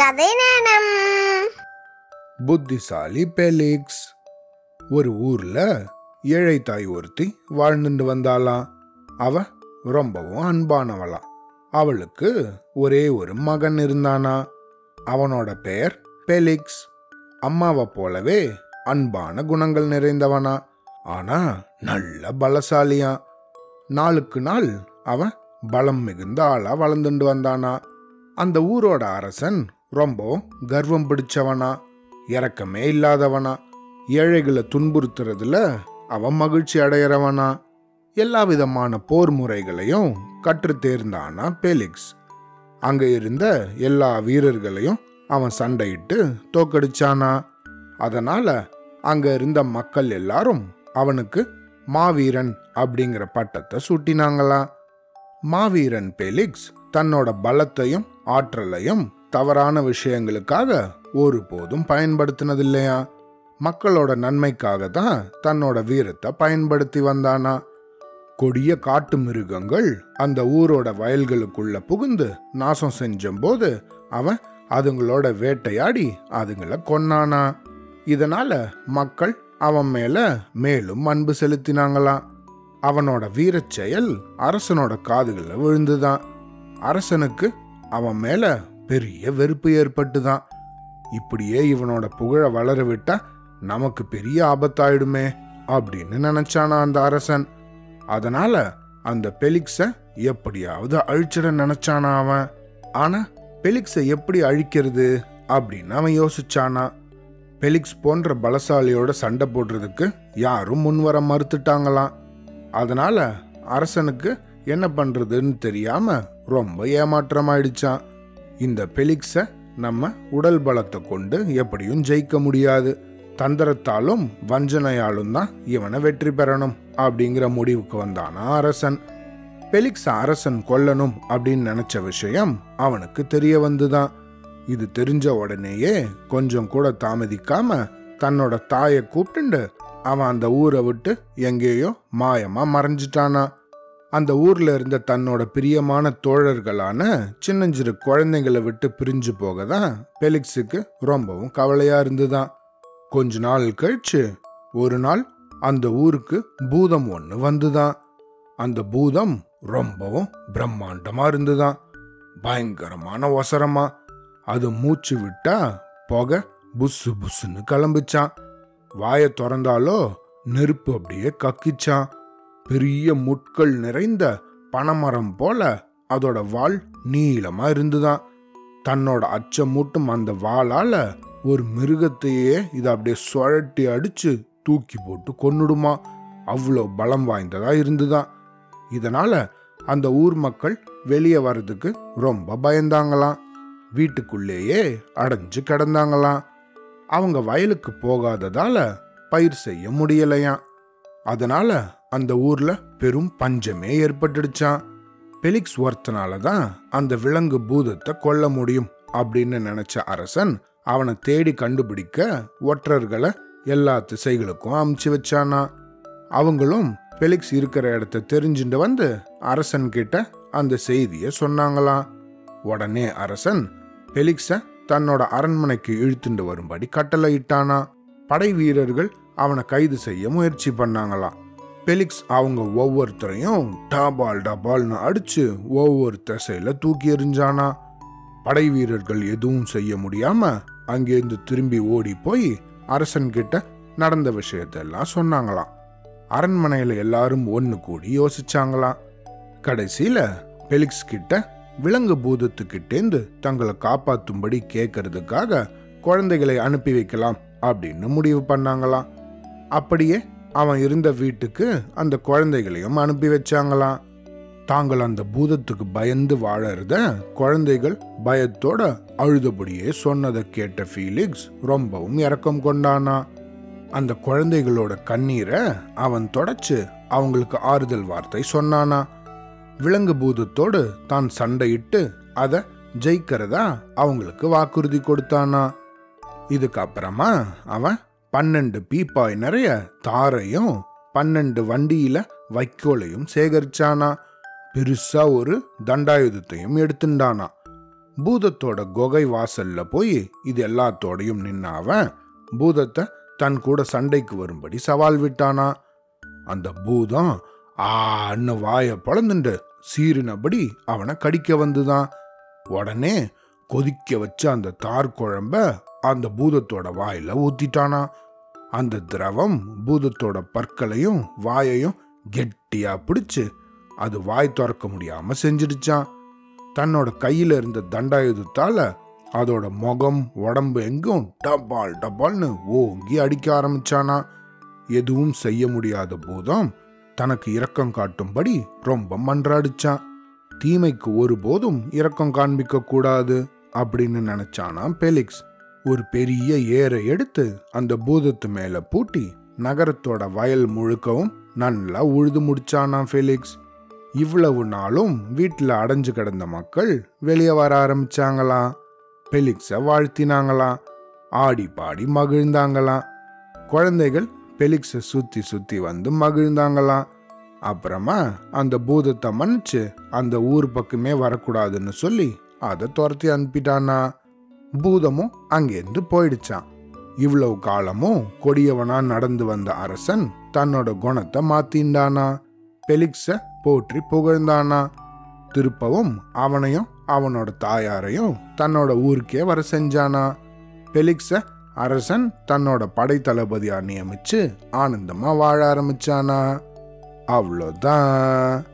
கதை நேரம் புத்திசாலி பெலிக்ஸ். ஒரு ஊர்ல ஏழை தாய் ஒருத்தி வாழ்ந்துட்டு வந்தாளாம் அவ ரொம்பவும் அன்பானவளாம் அவளுக்கு ஒரே ஒரு மகன் இருந்தானா. அவனோட பெயர் பெலிக்ஸ். அம்மாவை போலவே அன்பான குணங்கள் நிறைந்தவனா. ஆனா நல்ல பலசாலியா. நாளுக்கு நாள் அவன் பலம் மிகுந்த ஆளா வளர்ந்துட்டு வந்தானா. அந்த ஊரோட அரசன் ரொம்ப கர்வம் பிடிச்சவனா இறக்கமே இல்லாதவனா ஏழைகளை துன்புறுத்துறதுல அவன் மகிழ்ச்சி அடையிறவனா எல்லா விதமான போர் முறைகளையும் கற்று தேர்ந்தானா பேலிக்ஸ் அங்க இருந்த எல்லா வீரர்களையும் அவன் சண்டையிட்டு தோக்கடிச்சானா. அதனால அங்க இருந்த மக்கள் எல்லாரும் அவனுக்கு மாவீரன் அப்படிங்கிற பட்டத்தை சூட்டினாங்களாம் மாவீரன் பெலிக்ஸ் தன்னோட பலத்தையும் ஆற்றலையும் தவறான விஷயங்களுக்காக ஒருபோதும் பயன்படுத்தினதில்லையா? மக்களோட நன்மைக்காக தான் தன்னோட வீரத்தை பயன்படுத்தி வந்தானா? கொடிய காட்டு மிருகங்கள் அந்த ஊரோட வயல்களுக்குள்ள புகுந்து நாசம் செஞ்சபோது அவன் அதுங்களோட வேட்டையாடி அதுங்கள கொன்னானா? இதனால மக்கள் அவன் மேல மேலும் அன்பு செலுத்தினாங்களாம் அவனோட வீரச் செயல் அரசனோட காதுகளில் விழுந்துதான். அரசனுக்கு அவன் மேல பெரிய வெறுப்பு ஏற்பட்டுதான். இப்படியே இவனோட புகழ வளர விட்டா நமக்கு பெரிய ஆபத்தாயிடுமே அப்படின்னு நினைச்சானா அந்த அரசன். அதனால அந்த பெலிக்ஸ எப்படியாவது அழிச்சிட நினைச்சானா அவன். ஆனா பெலிக்ஸை எப்படி அழிக்கிறது அப்படின்னு அவன் யோசிச்சானா. பெலிக்ஸ் போன்ற பலசாலியோட சண்டை போடுறதுக்கு யாரும் முன்வர மறுத்துட்டாங்களாம். அதனால அரசனுக்கு என்ன பண்றதுன்னு தெரியாம ரொம்ப ஏமாற்றமாயிடுச்சான் இந்த பெலிக்ஸை நம்ம உடல் பலத்தை கொண்டு எப்படியும் ஜெயிக்க முடியாது. தந்திரத்தாலும் வஞ்சனையாலும் தான் இவனை வெற்றி பெறணும் அப்படிங்கிற முடிவுக்கு வந்தானா அரசன். பெலிக்ஸ் அரசன் கொல்லணும் அப்படின்னு நினைச்ச விஷயம் அவனுக்கு தெரிய வந்துதான். இது தெரிஞ்ச உடனேயே கொஞ்சம் கூட தாமதிக்காம தன்னோட தாயை கூப்பிட்டுண்டு அவன் அந்த ஊரை விட்டு எங்கேயோ மாயமா மறைஞ்சிட்டானா. அந்த ஊர்ல இருந்த தன்னோட பிரியமான தோழர்களான சின்னஞ்சிறு குழந்தைங்களை விட்டு பிரிஞ்சு போக தான் பெலிக்ஸுக்கு ரொம்பவும் கவலையா இருந்துதான். கொஞ்ச நாள் கழிச்சு ஒரு நாள் அந்த ஊருக்கு பூதம் ஒன்று வந்துதான். அந்த பூதம் ரொம்பவும் பிரம்மாண்டமா இருந்துதான். பயங்கரமான ஒசரமா. அது மூச்சு விட்டா புகை புஸ்ஸு புஸ்ஸுன்னு கிளம்பிச்சான். வாயை திறந்தாலோ நெருப்பு அப்படியே கக்கிச்சான். பெரிய முட்கள் நிறைந்த பனைமரம் போல அதோட வால் நீளமா இருந்துதான். தன்னோட அச்சம் மூட்டும் அந்த வாளால ஒரு மிருகத்தையே இதை அப்படியே சுழட்டி அடிச்சு தூக்கி போட்டு கொன்னுடுமா. அவ்வளோ பலம் வாய்ந்ததா இருந்துதான். இதனால அந்த ஊர் மக்கள் வெளியே வர்றதுக்கு ரொம்ப பயந்தாங்களாம். வீட்டுக்குள்ளேயே அடைஞ்சு கிடந்தாங்களாம். அவங்க வயலுக்கு போகாததால பயிர் செய்ய முடியலையாம். அதனால அந்த ஊர்ல பெரும் பஞ்சமே ஏற்பட்டுடுச்சான் பெலிக்ஸ் ஒருத்தனால தான் அந்த விலங்கு பூதத்தை கொல்ல முடியும் அப்படின்னு நினைச்ச அரசன் அவனை தேடி கண்டுபிடிக்க ஒற்றர்களை எல்லா திசைகளுக்கும் அமுச்சு வச்சானா. அவங்களும் பெலிக்ஸ் இருக்கிற இடத்த தெரிஞ்சுட்டு வந்து அரசன் கிட்ட அந்த செய்தியை சொன்னாங்களாம். உடனே அரசன் பெலிக்ஸ தன்னோட அரண்மனைக்கு இழுத்துண்டு வரும்படி கட்டளை இட்டானா. படை வீரர்கள் அவனை கைது செய்ய முயற்சி பண்ணாங்களாம். பெலிக்ஸ் அவங்க ஒவ்வொருத்தரையும் டபால் டபால்னு அடிச்சு ஒவ்வொரு திசையில தூக்கி எறிஞ்சானா? படை வீரர்கள் எதுவும் செய்ய முடியாம அங்கேருந்து திரும்பி ஓடி போய் அரசன் கிட்ட நடந்த விஷயத்தெல்லாம் சொன்னாங்களாம். அரண்மனையில எல்லாரும் ஒன்று கூடி யோசிச்சாங்களாம். கடைசியில பெலிக்ஸ் கிட்ட விலங்கு பூதத்துக்கிட்டேந்து தங்களை காப்பாத்தும்படி கேட்கறதுக்காக குழந்தைகளை அனுப்பி வைக்கலாம் அப்படின்னு முடிவு பண்ணாங்களாம். அப்படியே அவன் இருந்த வீட்டுக்கு அந்த குழந்தைகளையும் அனுப்பி வச்சாங்களாம் தாங்கள் அந்த பூதத்துக்கு பயந்து வாழறத குழந்தைகள் பயத்தோட அழுதபடியே சொன்னதை கேட்ட ஃபீலிக்ஸ் ரொம்பவும் இரக்கம் கொண்டானா. அந்த குழந்தைகளோட கண்ணீரை அவன் தொடச்சு அவங்களுக்கு ஆறுதல் வார்த்தை சொன்னானா. விலங்கு பூதத்தோடு தான் சண்டையிட்டு அதை ஜெயிக்கிறதா அவங்களுக்கு வாக்குறுதி கொடுத்தானா. இதுக்கப்புறமா அவன் பன்னெண்டு பீப்பாய் நிறைய தாரையும் பன்னெண்டு வண்டியில வைக்கோலையும் சேகரிச்சானா? பெருசா ஒரு தண்டாயுதத்தையும் எடுத்துண்டானா? பூதத்தோட குகை வாசல்ல போய் இது எல்லாத்தோடையும் நின்னாவன் பூதத்தை தன் கூட சண்டைக்கு வரும்படி சவால் விட்டானா? அந்த பூதம் ஆன்னு வாய பழந்துண்டு சீறினபடி அவனை கடிக்க வந்துதான். உடனே கொதிக்க வச்ச அந்த தார் குழம்ப அந்த பூதத்தோட வாயில ஊத்திட்டானா? அந்த திரவம் பூதத்தோட பற்களையும் வாயையும் கெட்டியா பிடிச்சு அது வாய் திறக்க முடியாம செஞ்சிடுச்சான் தன்னோட கையில இருந்த தண்டாயுதத்தால அதோட முகம் உடம்பு எங்கும் டபால் டபால்னு ஓங்கி அடிக்க ஆரம்பிச்சானா எதுவும் செய்ய முடியாத பூதம் தனக்கு இரக்கம் காட்டும்படி ரொம்ப மன்றாடிச்சான். தீமைக்கு ஒருபோதும் இரக்கம் காண்பிக்க கூடாது அப்படின்னு நினைச்சானா பெலிக்ஸ். ஒரு பெரிய ஏரை எடுத்து அந்த பூதத்து மேல பூட்டி நகரத்தோட வயல் முழுக்கவும் நல்லா உழுது முடிச்சானா ஃபெலிக்ஸ். இவ்வளவு நாளும் வீட்டில் அடைஞ்சு கிடந்த மக்கள் வெளியே வர ஆரம்பிச்சாங்களாம். பெலிக்ஸை வாழ்த்தினாங்களாம். ஆடி பாடி மகிழ்ந்தாங்களாம். குழந்தைகள் பெலிக்ஸை சுத்தி சுத்தி வந்து மகிழ்ந்தாங்களாம். அப்புறமா அந்த பூதத்தை மன்னிச்சு அந்த ஊர் பக்கமே வரக்கூடாதுன்னு சொல்லி அதை துரத்தி அனுப்பிட்டானா. பூதமும் அங்கேருந்து போயிடுச்சான். இவ்வளவு காலமும் கொடியவனா நடந்து வந்த அரசன் தன்னோட குணத்தை மாத்திண்டானா. பெலிக்ஸ போற்றி புகழ்ந்தானா. திருப்பவும் அவனையும் அவனோட தாயாரையும் தன்னோட ஊருக்கே வர செஞ்சானா. பெலிக்ஸ அரசன் தன்னோட படை தளபதியா நியமிச்சு ஆனந்தமா வாழ ஆரம்பிச்சானா. அவ்வளோதான்.